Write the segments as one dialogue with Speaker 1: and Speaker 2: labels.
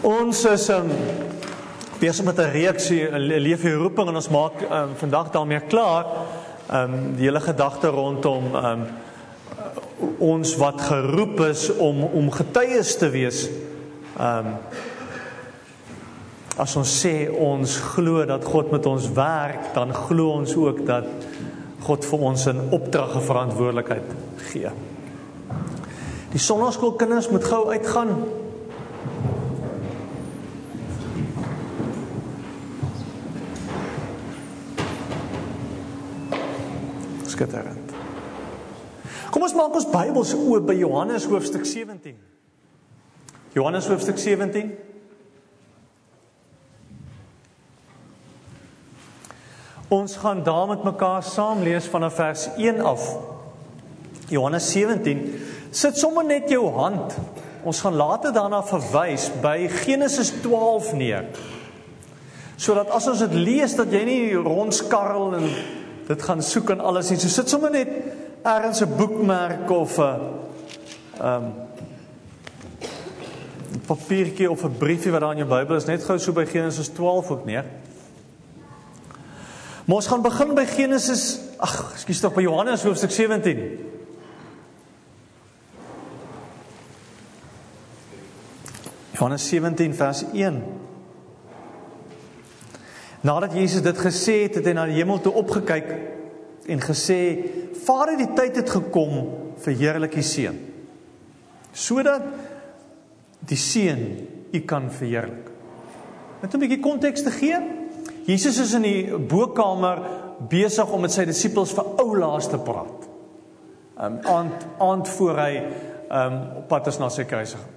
Speaker 1: Ons is um besig met 'n reeks leef hier roeping en ons maak um, vandag daarmee klaar um die hele gedagte rondom um ons wat geroep is om om getuies te wees. Um as ons sê ons glo dat God met ons werk, dan glo ons ook dat God vir ons 'n opdrag en verantwoordelikheid gee. Die sonnaskoolkinders moet gou uitgaan. Skitterend. Kom ons maak ons Bybels oop by Johannes hoofstuk 17. Johannes hoofstuk 17. Ons gaan daar met mekaar saam lees vanaf vers 1 af. Johannes 17. Sit sommer net jou hand. Ons gaan later daarna verwys by Genesis 12 neer. Sodat as ons dit lees dat jy nie rondskarrel en dit gaan soek en alles nie. So sit sommer net ergens 'n boekmerk of 'n ehm um, papiertjie of 'n briefie wat daar in jou Bybel is net gou so by Genesis 12 ook neer. Maar ons gaan begin by Genesis, ag, ekskuus tog by Johannes hoofstuk 17. Johannes 17 vers 1. Nadat Jesus dit gesê het, het hy na die hemel toe opgekyk en gesê: "Vader, die tyd het gekom vir heerlike seun, sodat die seun u kan verheerlik." Net 'n bietjie konteks te gee. Jesus is in die bokkamer besig om met sy disippels vir oulaas te praat. Um aand aand voor hy um op pad is na sy kruisiging.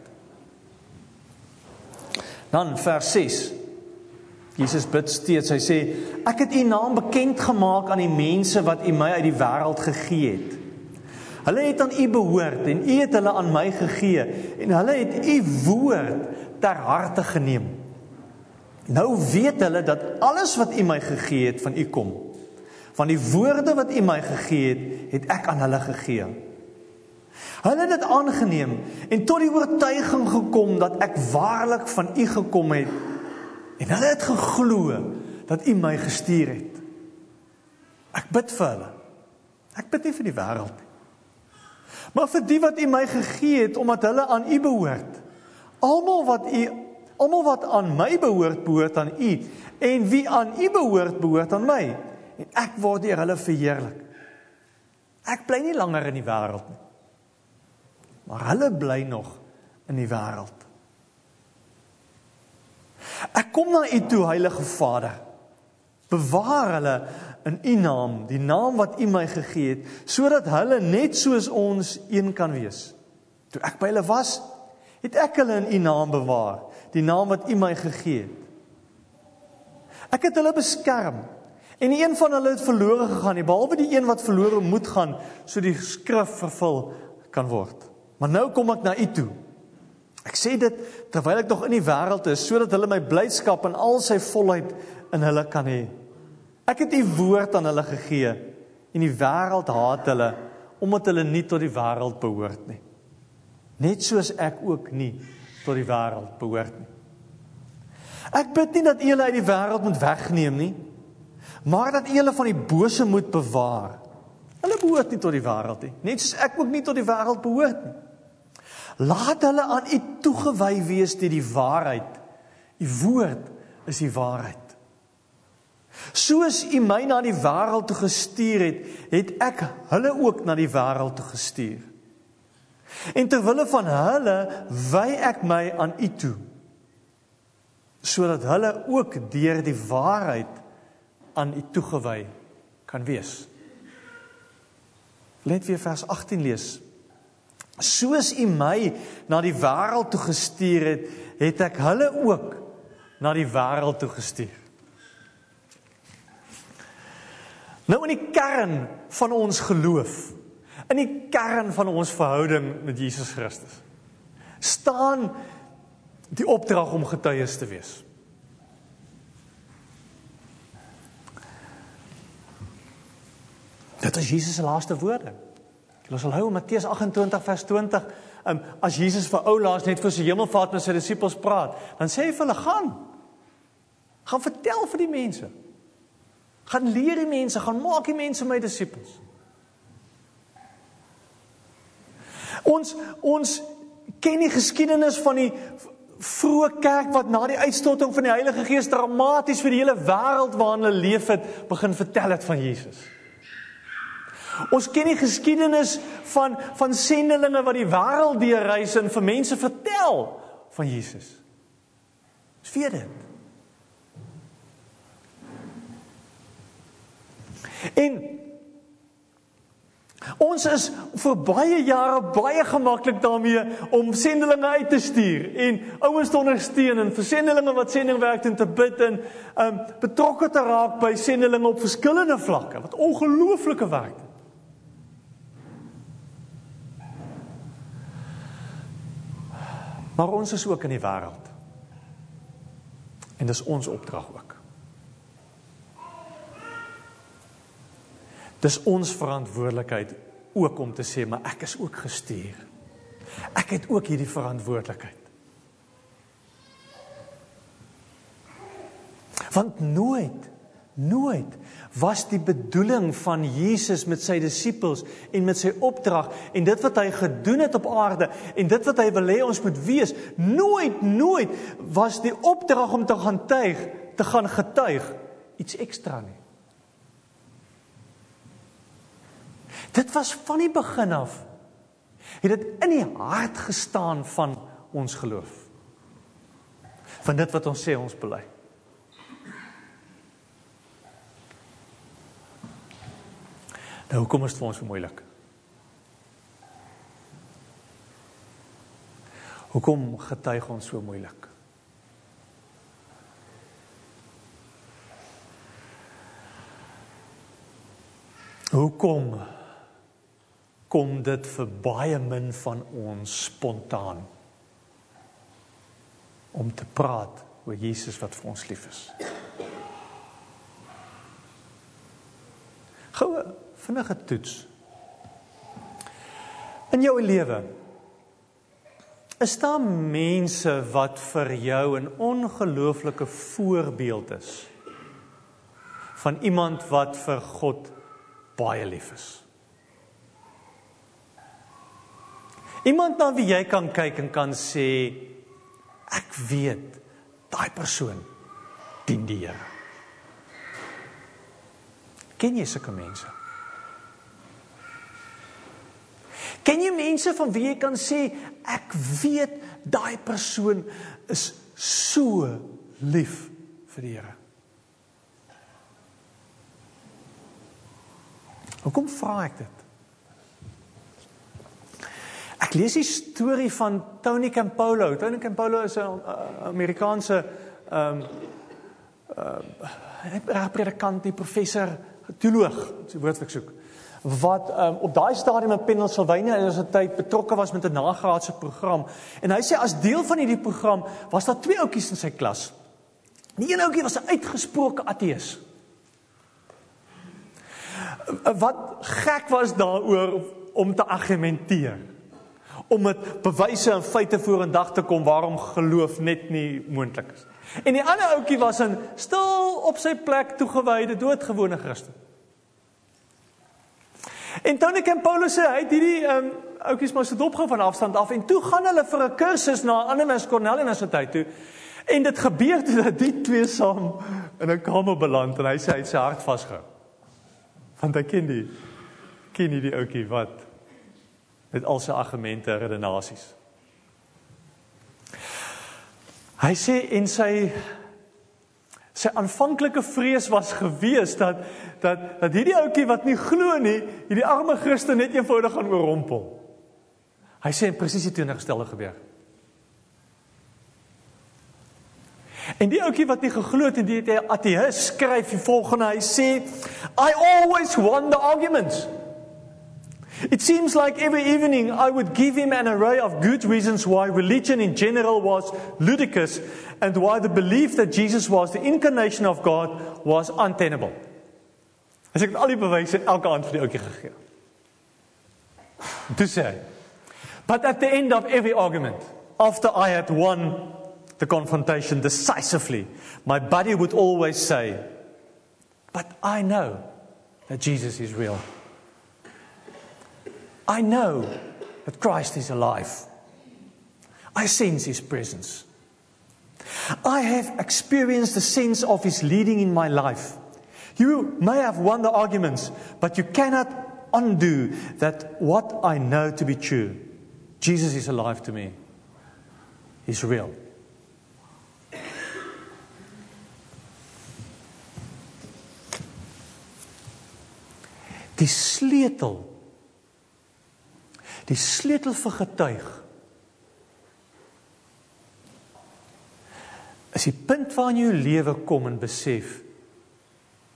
Speaker 1: Dan vers 6 Jesus bid steeds. Hy sê: "Ek het U naam bekend gemaak aan die mense wat U my uit die wêreld gegee het. Hulle het aan U behoort en U het hulle aan my gegee en hulle het U woord ter harte geneem. Nou weet hulle dat alles wat U my gegee het van U kom. Van die woorde wat U my gegee het, het ek aan hulle gegee." Hulle het dit aangeneem en tot die oortuiging gekom dat ek waarlik van U gekom het En hulle het geglo dat U my gestuur het. Ek bid vir hulle. Ek bid nie vir die wêreld nie. Maar vir die wat U my gegee het omdat hulle aan U behoort. Almal wat U almal wat aan my behoort, behoort aan U en wie aan U behoort, behoort aan my en ek word deur hulle verheerlik. Ek bly nie langer in die wêreld nie. Maar hulle bly nog in die wêreld. Kom na U toe, Heilige Vader. Bewaar hulle in U naam, die naam wat U my gegee het, sodat hulle net soos ons een kan wees. Toe ek by hulle was, het ek hulle in U naam bewaar, die naam wat U my gegee het. Ek het hulle beskerm en nie een van hulle het verlore gegaan nie, behalwe die een wat verlore moet gaan, so die skrif vervul kan word. Maar nou kom ek na U toe. Ek sê dit terwyl ek nog in die wêreld is sodat hulle my blydskap in al sy volheid in hulle kan hê. Ek het u woord aan hulle gegee en die wêreld haat hulle omdat hulle nie tot die wêreld behoort nie. Net soos ek ook nie tot die wêreld behoort nie. Ek bid nie dat u hulle uit die wêreld moet wegneem nie, maar dat u hulle van die bose moet bewaar. Hulle behoort nie tot die wêreld nie, net soos ek ook nie tot die wêreld behoort nie. Laat hulle aan U toegewy wees deur die waarheid. U woord is die waarheid. Soos U my na die wêreld toe gestuur het, het ek hulle ook na die wêreld toe gestuur. En ter wille van hulle wy ek my aan U toe sodat hulle ook deur die waarheid aan U toegewy kan wees. Let weer vers 18 lees. Soos U my na die wêreld toe gestuur het, het ek hulle ook na die wêreld toe gestuur. Nou in die kern van ons geloof, in die kern van ons verhouding met Jesus Christus, staan die opdrag om getuies te wees. Dit is Jesus se laaste woorde. Ons sal hou Matteus 28 vers 20 um, as Jesus vir oulaas net vir sy hemelvaart met sy disippels praat, dan sê hy vir hulle gaan. Gaan vertel vir die mense. Gaan leer die mense, gaan maak die mense my disippels. Ons ons ken die geskiedenis van die vroeë kerk wat na die uitstorting van die Heilige Gees dramaties vir die hele wêreld waarin hulle leef het, begin vertel het van Jesus. Ons ken die geskiedenis van van sendelinge wat die wêreld deurreis en vir mense vertel van Jesus. Ons weet dit. En Ons is vir baie jare baie gemaklik daarmee om sendelinge uit te stuur en ouens te ondersteun en vir sendelinge wat sendingwerk doen te bid en um betrokke te raak by sendelinge op verskillende vlakke wat ongelooflike werk doen. Maar ons is ook in die wêreld. En dis ons opdrag ook. Dis ons verantwoordelikheid ook om te sê maar ek is ook gestuur. Ek het ook hierdie verantwoordelikheid. Want nooit nooit was die bedoeling van Jesus met sy disippels en met sy opdrag en dit wat hy gedoen het op aarde en dit wat hy wil hê ons moet wees nooit nooit was die opdrag om te gaan tuig te gaan getuig iets ekstra nie Dit was van die begin af het dit in die hart gestaan van ons geloof. Van dit wat ons sê ons bely. Nou hoekom is dit vir ons so moeilik? Hoekom getuig ons so moeilik? Hoekom kom dit vir baie min van ons spontaan om te praat oor Jesus wat vir ons lief is. Goue vinnige toets. In jou lewe is daar mense wat vir jou 'n ongelooflike voorbeeld is van iemand wat vir God baie lief is. Iemand na wie jy kan kyk en kan sê ek weet daai persoon dien die Here. Ken jy sulke mense? Ken jy mense van wie jy kan sê ek weet daai persoon is so lief vir die Here? Hoekom vra ek dit? Ek lees die storie van Tony Campolo. Tony Campolo is 'n Amerikaanse ehm um, uh, predikant, die professor, teoloog, so woord ek soek, wat um, op daai stadium in Pennsylvania in sy tyd betrokke was met 'n nagraadse program. En hy sê as deel van hierdie program was daar twee ouetjies in sy klas. Die een ouetjie was 'n uitgesproke ateës. Wat gek was daaroor om te argumenteer om met bewyse en feite voor in dag te kom waarom geloof net nie moontlik is. En die ander ouetjie was 'n stil op sy plek toegewyde doodgewone Christen. En Tony Campolo sê hy het hierdie um, ouetjies maar so dopgehou van afstand af en toe gaan hulle vir 'n kursus na 'n ander mens Cornell Universiteit toe. En dit gebeur toe dat die twee saam in 'n kamer beland en hy sê hy het sy hart vasgehou. Want hy ken die ken nie die ouetjie wat met al sy argumente en redenasies. Hy sê en sy sy aanvanklike vrees was gewees dat dat dat hierdie ouetjie wat nie glo nie, hierdie arme Christen net eenvoudig gaan oorrompel. Hy sê presies die teenoorgestelde gebeur. En die ouetjie wat nie geglo het en die ateïs skryf die volgende, hy sê I always won the arguments. It seems like every evening I would give him an array of good reasons why religion in general was ludicrous and why the belief that Jesus was the incarnation of God was untenable. As ek al die bewyse elke aand vir die ouetjie gegee. Toe sê hy: But at the end of every argument, after I had won the confrontation decisively, my buddy would always say, But I know that Jesus is real. I know that Christ is alive. I sense his presence. I have experienced the sense of his leading in my life. You may have won the arguments, but you cannot undo that what I know to be true. Jesus is alive to me. He's real. Die sleutel die sleutel vir getuig is die punt waar in jou lewe kom en besef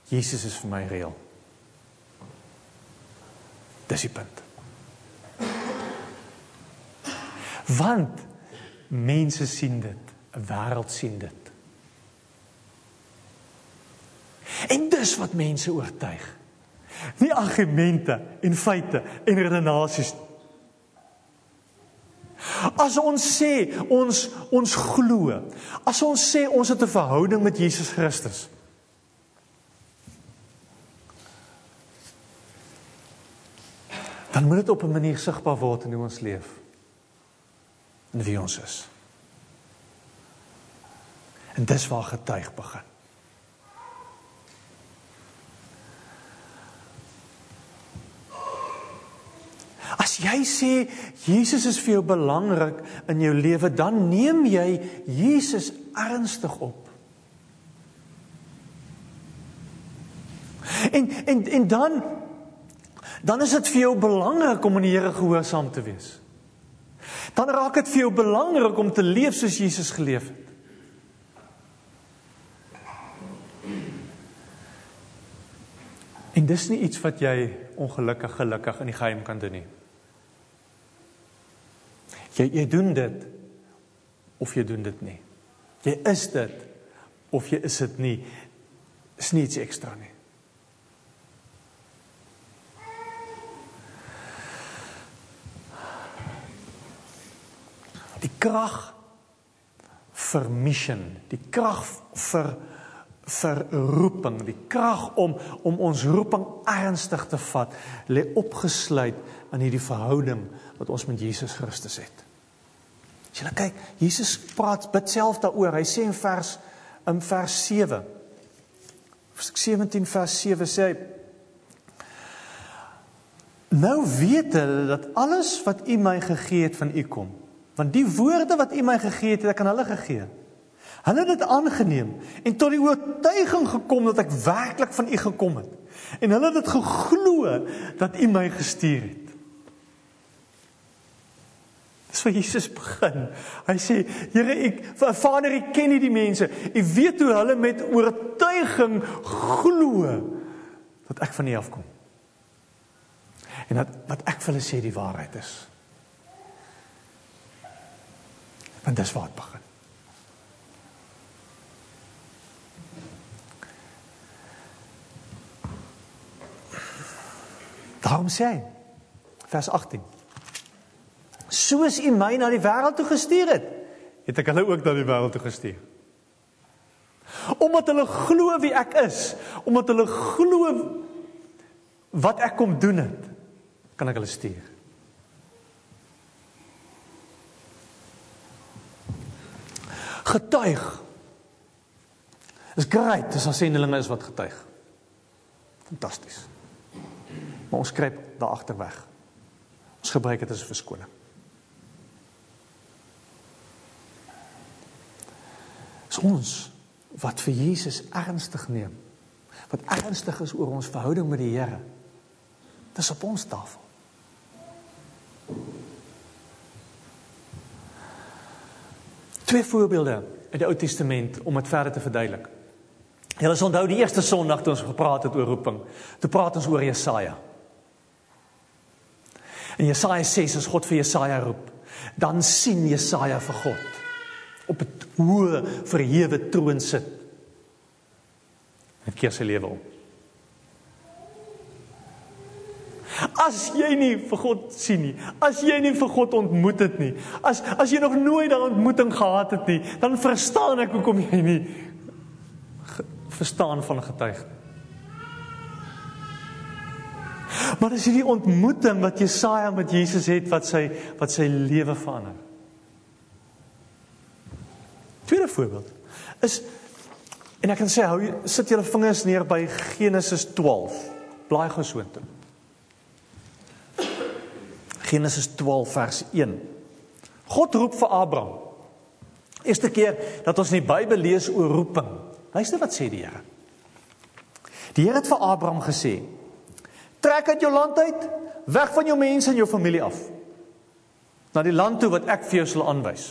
Speaker 1: Jesus is vir my reël. Dis die punt. Want mense sien dit, 'n wêreld sien dit. En dis wat mense oortuig. Nie argumente en feite en redenasies. As ons sê ons ons glo, as ons sê ons het 'n verhouding met Jesus Christus, dan moet dit op 'n manier sigbaar word in hoe ons leef. En wie ons is. En dis waar getuig begin. As jy sê Jesus is vir jou belangrik in jou lewe, dan neem jy Jesus ernstig op. En en en dan dan is dit vir jou belangrik om aan die Here gehoorsaam te wees. Dan raak dit vir jou belangrik om te leef soos Jesus geleef het. En dis nie iets wat jy ongelukkig gelukkig in die geheim kan doen nie. Jy jy doen dit of jy doen dit nie. Jy is dit of jy is dit nie. Is nie iets ekstra nie. die krag vir mission, die krag vir vir roeping, die krag om om ons roeping ernstig te vat, lê opgesluit in hierdie verhouding wat ons met Jesus Christus het. As jy kyk, Jesus praat bid self daaroor. Hy sê in vers in vers 7 vers 17 vers 7 sê hy Nou weet hulle dat alles wat U my gegee het van U kom. Want die woorde wat U my gegee het, het ek aan hulle gegee. Hulle het dit aangeneem en tot die oortuiging gekom dat ek werklik van U gekom het. En hulle het dit geglo dat U my gestuur het. Dis waar Jesus begin. Hy sê, Here, ek Vader, ek ken nie die mense. U weet hoe hulle met oortuiging glo dat ek van U afkom. En dat wat ek vir hulle sê die waarheid is. Want dis waar dit begin. Daarom sê hy vers 18. Soos U my na die wêreld toe gestuur het, het ek hulle ook na die wêreld toe gestuur. Omdat hulle glo wie ek is, omdat hulle glo wat ek kom doen het, kan ek hulle stuur. getuig. Is great, dis as sendelinge is wat getuig. Fantasties. Maar ons skryp daar agter weg. Ons gebruik dit as 'n verskoning. Is ons wat vir Jesus ernstig neem. Wat ernstig is oor ons verhouding met die Here. Dis op ons tafel. Twee voorbeelde uit die Ou Testament om dit verder te verduidelik. Julle sal onthou die eerste Sondag toe ons gepraat het oor roeping. Toe praat ons oor Jesaja. En Jesaja sê as God vir Jesaja roep, dan sien Jesaja vir God op 'n hoë verhewe troon sit. Hy keer sy lewe om. As jy nie vir God sien nie, as jy nie vir God ontmoet het nie, as as jy nog nooit daardie ontmoeting gehad het nie, dan verstaan ek hoekom jy nie verstaan van getuig. Maar dis hierdie ontmoeting wat Jesaja met Jesus het wat sy wat sy lewe verander. Tweede voorbeeld is en ek kan sê hou sit julle vingers neer by Genesis 12. Blaai gou so toe. Genesis 12 vers 1. God roep vir Abraham. Eerste keer dat ons in die Bybel lees oor roeping. Luister wat sê die Here. Die Here het vir Abraham gesê: "Trek uit jou land uit, weg van jou mense en jou familie af, na die land toe wat ek vir jou sal aanwys."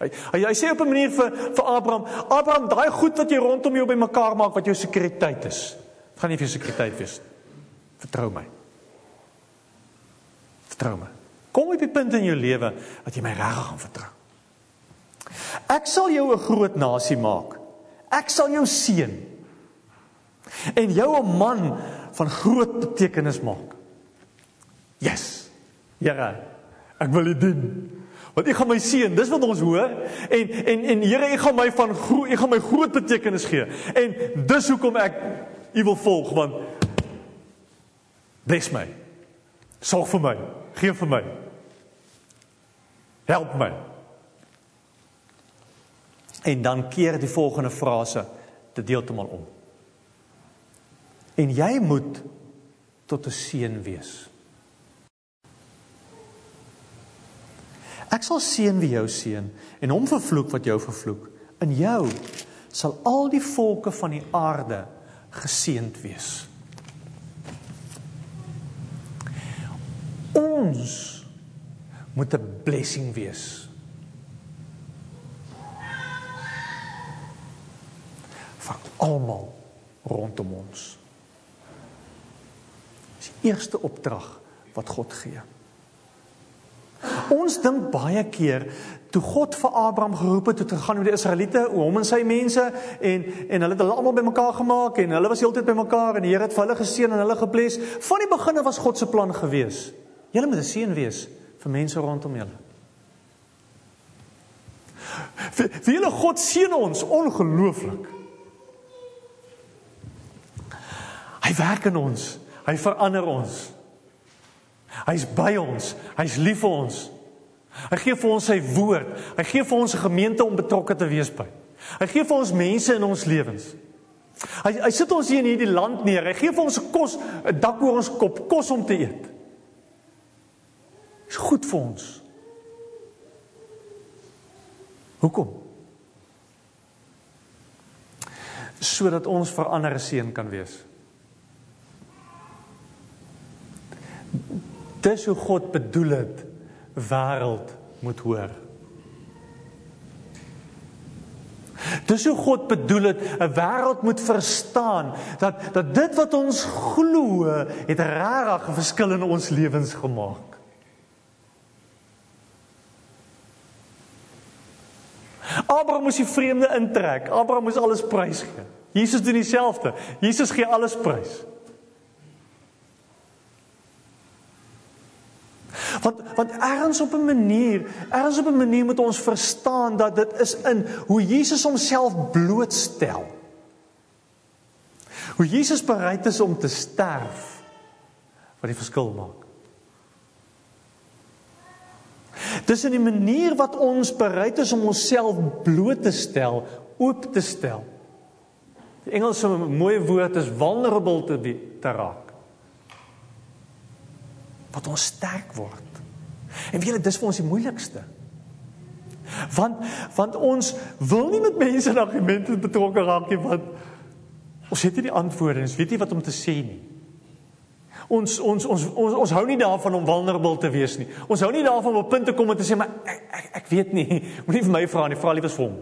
Speaker 1: Hy, hy hy sê op 'n manier vir vir Abraham: "Abraham, daai goed wat jy rondom jou bymekaar maak wat jou sekuriteit is, gaan nie vir jou sekuriteit wees. Vertrou my. Vertrou my. Kom op die punt in jou lewe dat jy my reg gaan vertrou. Ek sal jou 'n groot nasie maak." Ek sal jou seën en jou 'n man van groot betekenis maak. Yes. Here, ek wil U dien. Want U gaan my seën, dis wat ons hoor. En en en Here, U gaan my van groot U gaan my groot betekenis gee. En dis hoekom ek U wil volg want bless my. Sorg vir my. Gee vir my. Help my. En dan keer die volgende frase te deeltemal om. En jy moet tot 'n seën wees. Ek sal seën wie jou seën en hom vervloek wat jou vervloek. In jou sal al die volke van die aarde geseënd wees. Ons moet 'n blessing wees. almal rondom ons. Dis die eerste opdrag wat God gee. Ons dink baie keer toe God vir Abraham geroep het om te gaan met die Israeliete, hom en sy mense en en hulle het hulle almal bymekaar gemaak en hulle was heeltyd bymekaar en die Here het vir hulle geseën en hulle gebless. Van die begin af was God se plan gewees. Julle moet 'n seën wees vir mense rondom julle. Vir julle God seën ons ongelooflik. Hy werk in ons. Hy verander ons. Hy's by ons. Hy's lief vir ons. Hy gee vir ons sy woord. Hy gee vir ons 'n gemeente om betrokke te wees by. Hy gee vir ons mense in ons lewens. Hy hy sit ons hier in hierdie land neer. Hy gee vir ons kos, 'n dak oor ons kop, kos om te eet. Is goed vir ons. Hoekom? Sodat ons vir ander seën kan wees. Dis hoe God bedoel het wêreld moet hoor. Dis hoe God bedoel het 'n wêreld moet verstaan dat dat dit wat ons glo het regtig 'n verskil in ons lewens gemaak. Abraham moes die vreemde intrek. Abraham moes alles prys gee. Jesus doen dieselfde. Jesus gee alles prys. Want want ergens op 'n manier, ergens op 'n manier moet ons verstaan dat dit is in hoe Jesus homself blootstel. Hoe Jesus bereid is om te sterf wat die verskil maak. Dis in die manier wat ons bereid is om onsself bloot te stel, oop te stel. Die Engelse mooi woord is vulnerable te, te raak wat ons sterk word. En weet jy dis vir ons die moeilikste. Want want ons wil nie met mense in argumente betrokke raak nie want ons het nie die antwoorde en ons weet nie wat om te sê nie. Ons ons ons ons ons hou nie daarvan om vulnerable te wees nie. Ons hou nie daarvan om op punte kom en te sê maar ek ek, ek weet nie. Moenie vir my vra nie, vra liewes vir hom.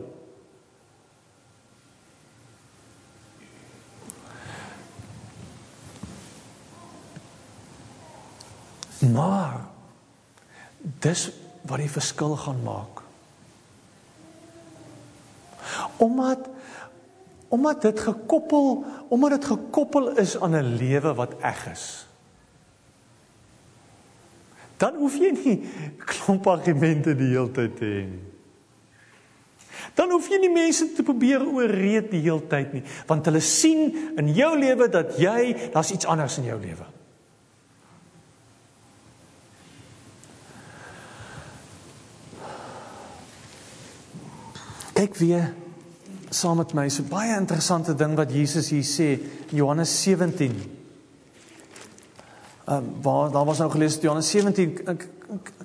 Speaker 1: Maar dis wat die verskil gaan maak. Omdat omdat dit gekoppel, omdat dit gekoppel is aan 'n lewe wat eg is. Dan hoef jy nie klomp argumente die hele tyd te hê nie. Dan hoef jy nie mense te probeer ooreed die hele tyd nie, want hulle sien in jou lewe dat jy, daar's iets anders in jou lewe. Kyk weer saam met my so baie interessante ding wat Jesus hier sê in Johannes 17. Ehm um, waar daar was nou gelees Johannes 17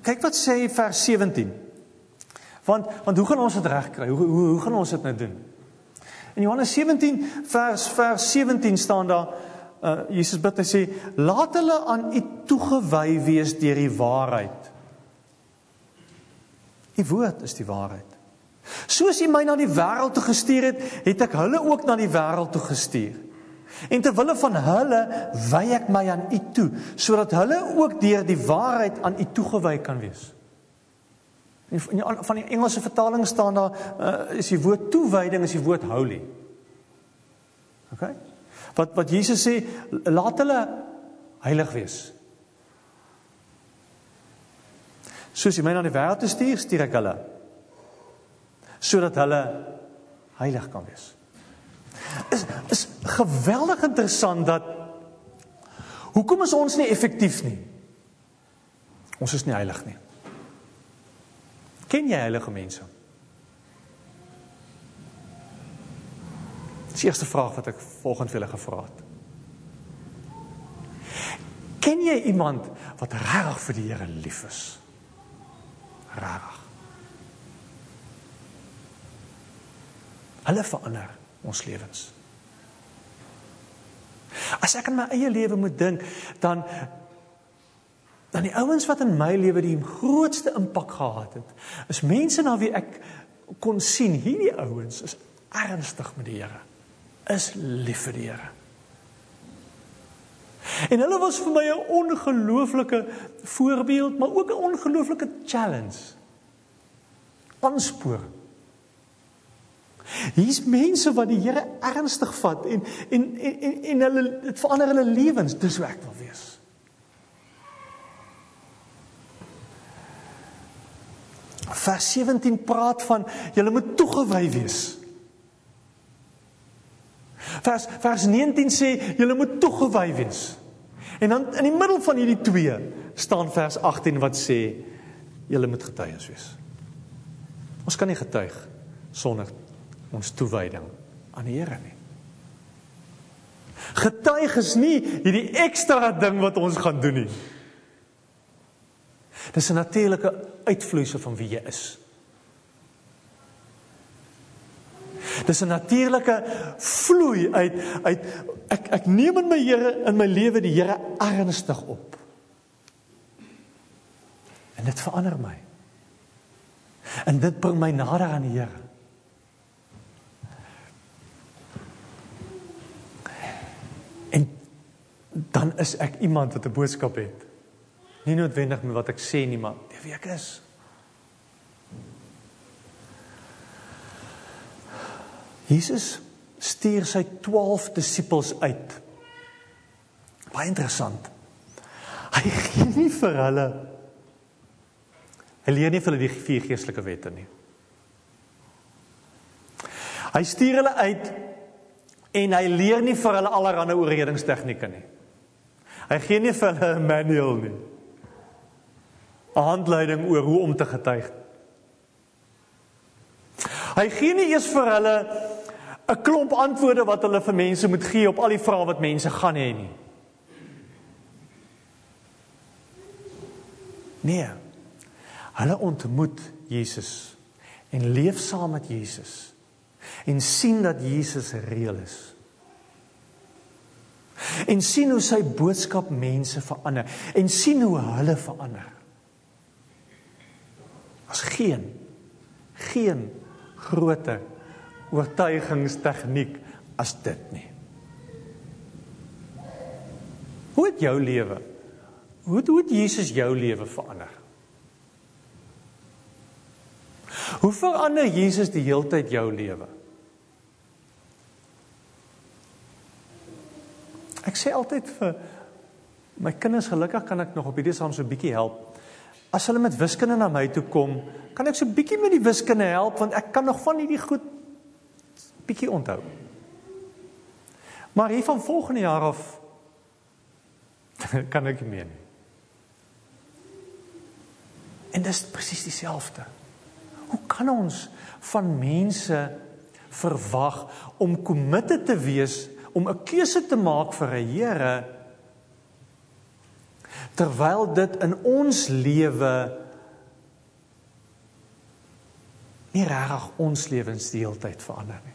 Speaker 1: kyk wat sê vers 17. Want want hoe gaan ons dit regkry? Hoe, hoe hoe gaan ons dit nou doen? In Johannes 17 vers vers 17 staan daar uh Jesus bid hy sê laat hulle aan u toegewy wees deur die waarheid. Die woord is die waarheid. Soos U my na die wêreld toe gestuur het, het ek hulle ook na die wêreld toe gestuur. En ter wille van hulle wy ek my aan U toe, sodat hulle ook deur die waarheid aan U toegewy kan wees. En van die Engelse vertaling staan daar uh, is die woord toewyding is die woord holy. OK? Wat wat Jesus sê, laat hulle heilig wees. Soos jy my na die wêreld stuur, stuur ek hulle sodat hulle heilig kan wees. Is is geweldig interessant dat hoekom is ons nie effektief nie? Ons is nie heilig nie. Ken jy heilige mense? Dis die eerste vraag wat ek volgens vir julle gevra het. Ken jy iemand wat regtig vir die Here lief is? Regtig. Hulle verander ons lewens. As ek aan my eie lewe moet dink, dan dan die ouens wat in my lewe die grootste impak gehad het, is mense na wie ek kon sien hierdie ouens is ernstig met die Here. Is lief vir die Here. En hulle was vir my 'n ongelooflike voorbeeld, maar ook 'n ongelooflike challenge. Aansporing. Hier's mense wat die Here ernstig vat en en en en hulle dit verander hulle lewens, dis hoe ek wil wees. Vers 17 praat van julle moet toegewy wees. Vers vers 19 sê julle moet toegewy wees. En dan in die middel van hierdie twee staan vers 18 wat sê julle moet getuies wees. Ons kan nie getuig sonder ons toewyding aan die Here nie. Getuig is nie hierdie ekstra ding wat ons gaan doen nie. Dis 'n natuurlike uitvloeisel van wie jy is. Dis 'n natuurlike vloei uit uit ek ek neem in my Here in my lewe die Here ernstig op. En dit verander my. En dit bring my nader aan die Here. Dan is ek iemand wat 'n boodskap het. Nie noodwendig met wat ek sê nie, maar wie ek is. Jesus stuur sy 12 disippels uit. Baie interessant. Hy gee nie vir hulle Hy leer nie vir hulle die vier geestelike wette nie. Hy stuur hulle uit en hy leer nie vir hulle allerlei oorredingstegnieke nie. Hy gee nie vir hulle 'n manual nie. 'n Handleiding oor hoe om te getuig. Hy gee nie eers vir hulle 'n klomp antwoorde wat hulle vir mense moet gee op al die vrae wat mense gaan hê nie. Nee. Hulle ontmoet Jesus en leef saam met Jesus en sien dat Jesus reël is en sien hoe sy boodskap mense verander en sien hoe hulle verander. As geen geen groter oortuigingstegniek as dit nie. Hoe het jou lewe? Hoe hoe het Jesus jou lewe verander? Hoe verander Jesus die heeltyd jou lewe? Ek sê altyd vir my kinders gelukkig kan ek nog op hierdie saam so 'n bietjie help. as hulle met wiskunde na my toe kom, kan ek so bietjie met die wiskunde help want ek kan nog van hierdie goed bietjie onthou. Maar hier van volgende jaar af kan ek meer nie. En dis presies dieselfde. Hoe kan ons van mense verwag om committed te wees om 'n keuse te maak vir 'n Here terwyl dit in ons lewe nie regtig ons lewens die hele tyd verander nie.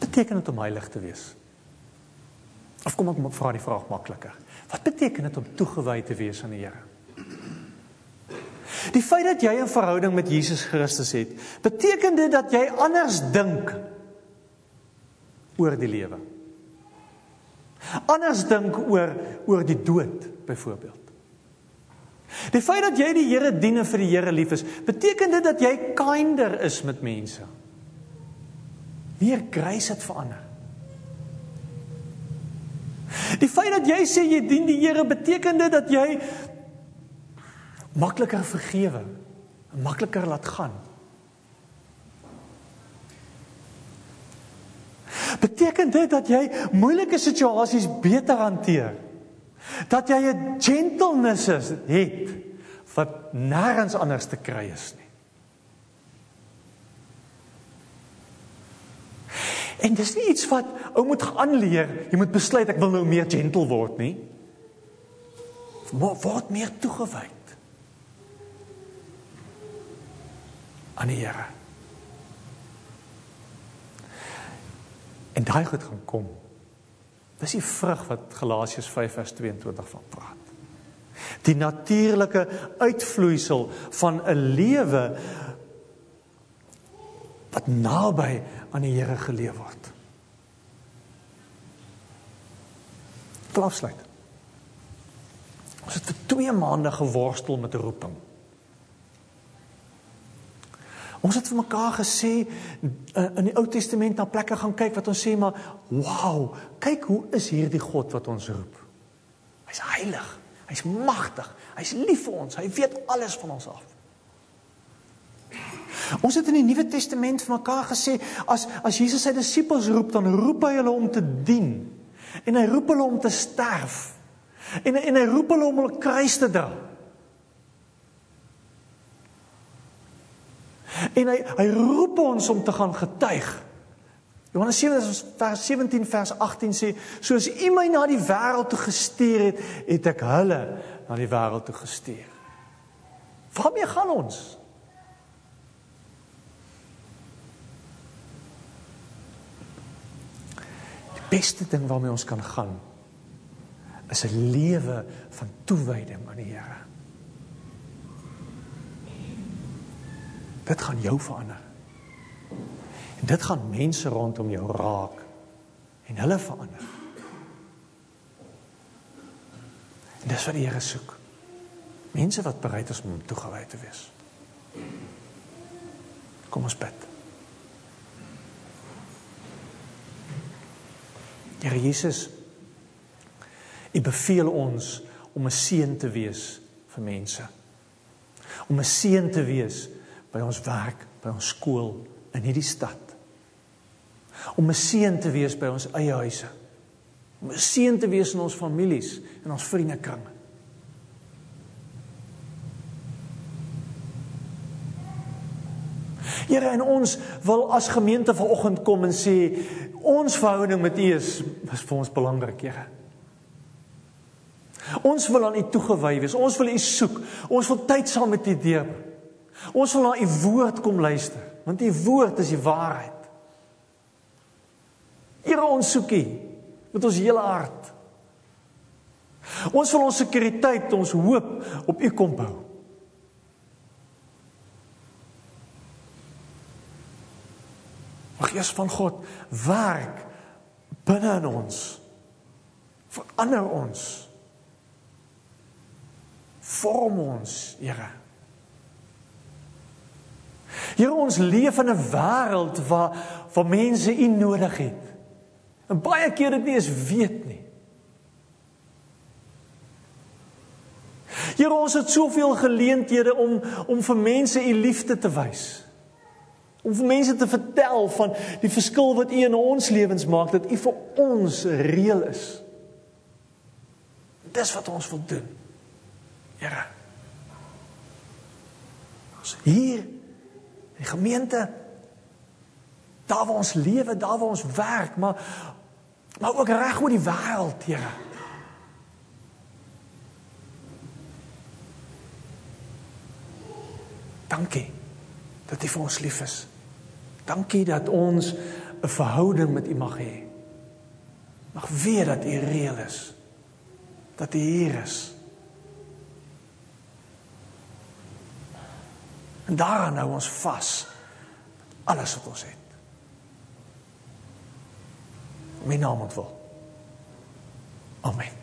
Speaker 1: Beteken dit om heilig te wees? Of kom ek vra die vraag makliker. Wat beteken dit om toegewy te wees aan die Here? Die feit dat jy 'n verhouding met Jesus Christus het, beteken dit dat jy anders dink oor die lewe. Anders dink oor oor die dood byvoorbeeld. Die feit dat jy die Here dien en vir die Here lief is, beteken dit dat jy kinder is met mense. Meer grace het verander. Die feit dat jy sê jy dien die Here beteken dit dat jy makliker vergewe, makliker laat gaan. Beteken dit dat jy moeilike situasies beter hanteer? Dat jy 'n gentleness het wat nêrens anders te kry is nie. En dis nie iets wat ou moet aanleer, jy moet besluit ek wil nou meer gentle word nie. Word meer toegewy. Aan die Here. En daai goed gaan kom. Dis die vrug wat Galasiërs 5 vers 22 van praat. Die natuurlike uitvloeisel van 'n lewe wat naby aan die Here geleef word. Klaafsluit. Ons het vir 2 maande geworstel met 'n roeping. Ons het vir mekaar gesê uh, in die Ou Testament na plekke gaan kyk wat ons sê maar wow, kyk hoe is hierdie God wat ons roep. Hy's heilig, hy's magtig, hy's lief vir ons, hy weet alles van ons af. Ons het in die Nuwe Testament vir mekaar gesê as as Jesus sy disippels roep, dan roep hy hulle om te dien. En hy roep hulle om te sterf. En en hy roep hulle om hul kruis te dra. En hy hy roep ons om te gaan getuig. Johannes 7 vers 17 vers 18 sê soos U my na die wêreld toe gestuur het, het ek hulle na die wêreld toe gestuur. Waarmee gaan ons? Die beste ding waarmee ons kan gaan is 'n lewe van toewyding aan die Here. Dit gaan jou verander. En dit gaan mense rondom jou raak en hulle verander. En dis wat die Here soek. Mense wat bereid is om toegewy te wees. Kom ons bid. Here Jesus, U beveel ons om 'n seën te wees vir mense. Om 'n seën te wees by ons werk, by ons skool in hierdie stad. Om 'n seën te wees by ons eie huise. Om 'n seën te wees in ons families en ons vriendekring. Here en ons wil as gemeente vanoggend kom en sê ons verhouding met U is is vir ons belangrik, Here. Ons wil aan U toegewy wees. Ons wil U soek. Ons wil tyd saam met U deur. Ons wil na u woord kom luister, want u woord is die waarheid. Here ons soek u met ons hele hart. Ons wil ons sekuriteit, ons hoop op u kom bou. Mag Gees van God werk binne in ons. Verander ons. Vorm ons, Here. Here ons leef in 'n wêreld waar waar mense U nodig het. En baie keer dit nie eens weet nie. Here ons het soveel geleenthede om om vir mense U liefde te wys. Om vir mense te vertel van die verskil wat U in ons lewens maak dat U vir ons reël is. Dis wat ons wil doen. Here. Ons hier die gemeente daar waar ons lewe, daar waar ons werk, maar maar ook reg oor die wêreld, Here. Dankie dat U vir ons lief is. Dankie dat ons 'n verhouding met U mag hê. Mag weet dat U reël is. Dat U hier is. En daaraan hou ons vas. Alles wat ons het. My naam ontwil. Amen.